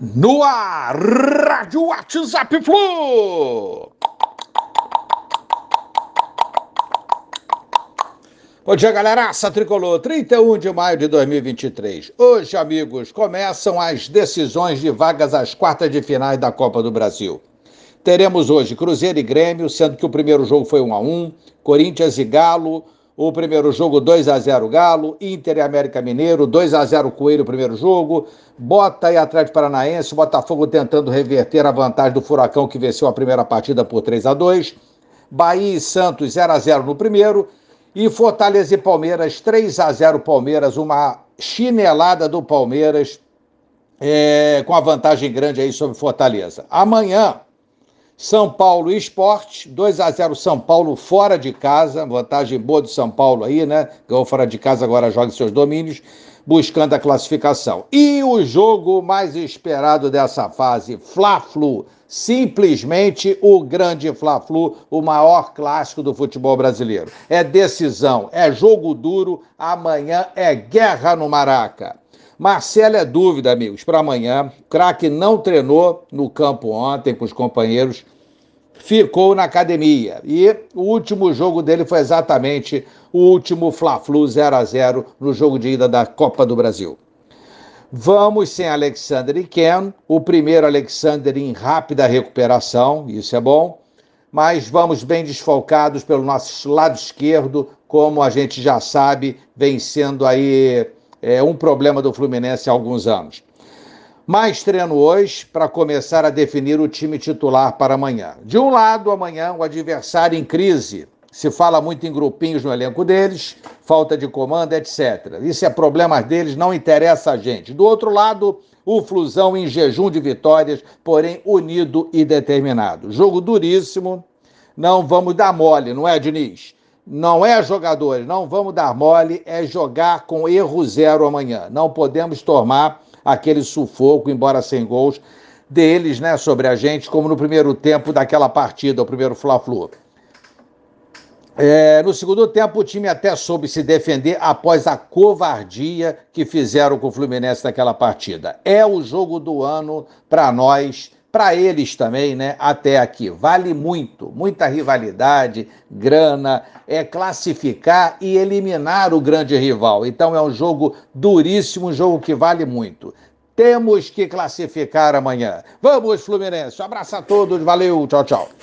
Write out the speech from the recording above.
No ar, Rádio WhatsApp Flu! Bom dia, galera. Aça Tricolor, 31 de maio de 2023. Hoje, amigos, começam as decisões de vagas às quartas de finais da Copa do Brasil. Teremos hoje Cruzeiro e Grêmio, sendo que o primeiro jogo foi 1 a 1 Corinthians e Galo, o primeiro jogo 2 a 0 Galo, Inter e América Mineiro, 2 a 0 Coelho o primeiro jogo, Bota e Atlético Paranaense, Botafogo tentando reverter a vantagem do Furacão que venceu a primeira partida por 3 a 2, Bahia e Santos 0 a 0 no primeiro. E Fortaleza e Palmeiras 3 a 0 Palmeiras, uma chinelada do Palmeiras é, com a vantagem grande aí sobre Fortaleza. Amanhã são Paulo Esporte, 2 a 0 São Paulo fora de casa, vantagem boa do São Paulo aí, né? Ganhou fora de casa, agora joga seus domínios, buscando a classificação. E o jogo mais esperado dessa fase, Fla-Flu, simplesmente o grande Fla-Flu, o maior clássico do futebol brasileiro. É decisão, é jogo duro, amanhã é guerra no Maraca. Marcelo é dúvida, amigos, para amanhã. Craque não treinou no campo ontem com os companheiros, ficou na academia. E o último jogo dele foi exatamente o último Fla-Flu 0 a 0 no jogo de ida da Copa do Brasil. Vamos sem Alexander e Ken, o primeiro Alexander em rápida recuperação, isso é bom, mas vamos bem desfalcados pelo nosso lado esquerdo, como a gente já sabe, vem sendo aí é um problema do Fluminense há alguns anos. Mais treino hoje para começar a definir o time titular para amanhã. De um lado, amanhã, o adversário em crise. Se fala muito em grupinhos no elenco deles, falta de comando, etc. Isso é problema deles, não interessa a gente. Do outro lado, o Flusão em jejum de vitórias, porém unido e determinado. Jogo duríssimo, não vamos dar mole, não é, Diniz? Não é jogadores, não vamos dar mole, é jogar com erro zero amanhã. Não podemos tomar aquele sufoco, embora sem gols, deles, né, sobre a gente, como no primeiro tempo daquela partida, o primeiro Fla-Flu. É, no segundo tempo, o time até soube se defender após a covardia que fizeram com o Fluminense naquela partida. É o jogo do ano para nós para eles também, né, até aqui. Vale muito, muita rivalidade, grana, é classificar e eliminar o grande rival. Então é um jogo duríssimo, um jogo que vale muito. Temos que classificar amanhã. Vamos, Fluminense. Um abraço a todos, valeu, tchau, tchau.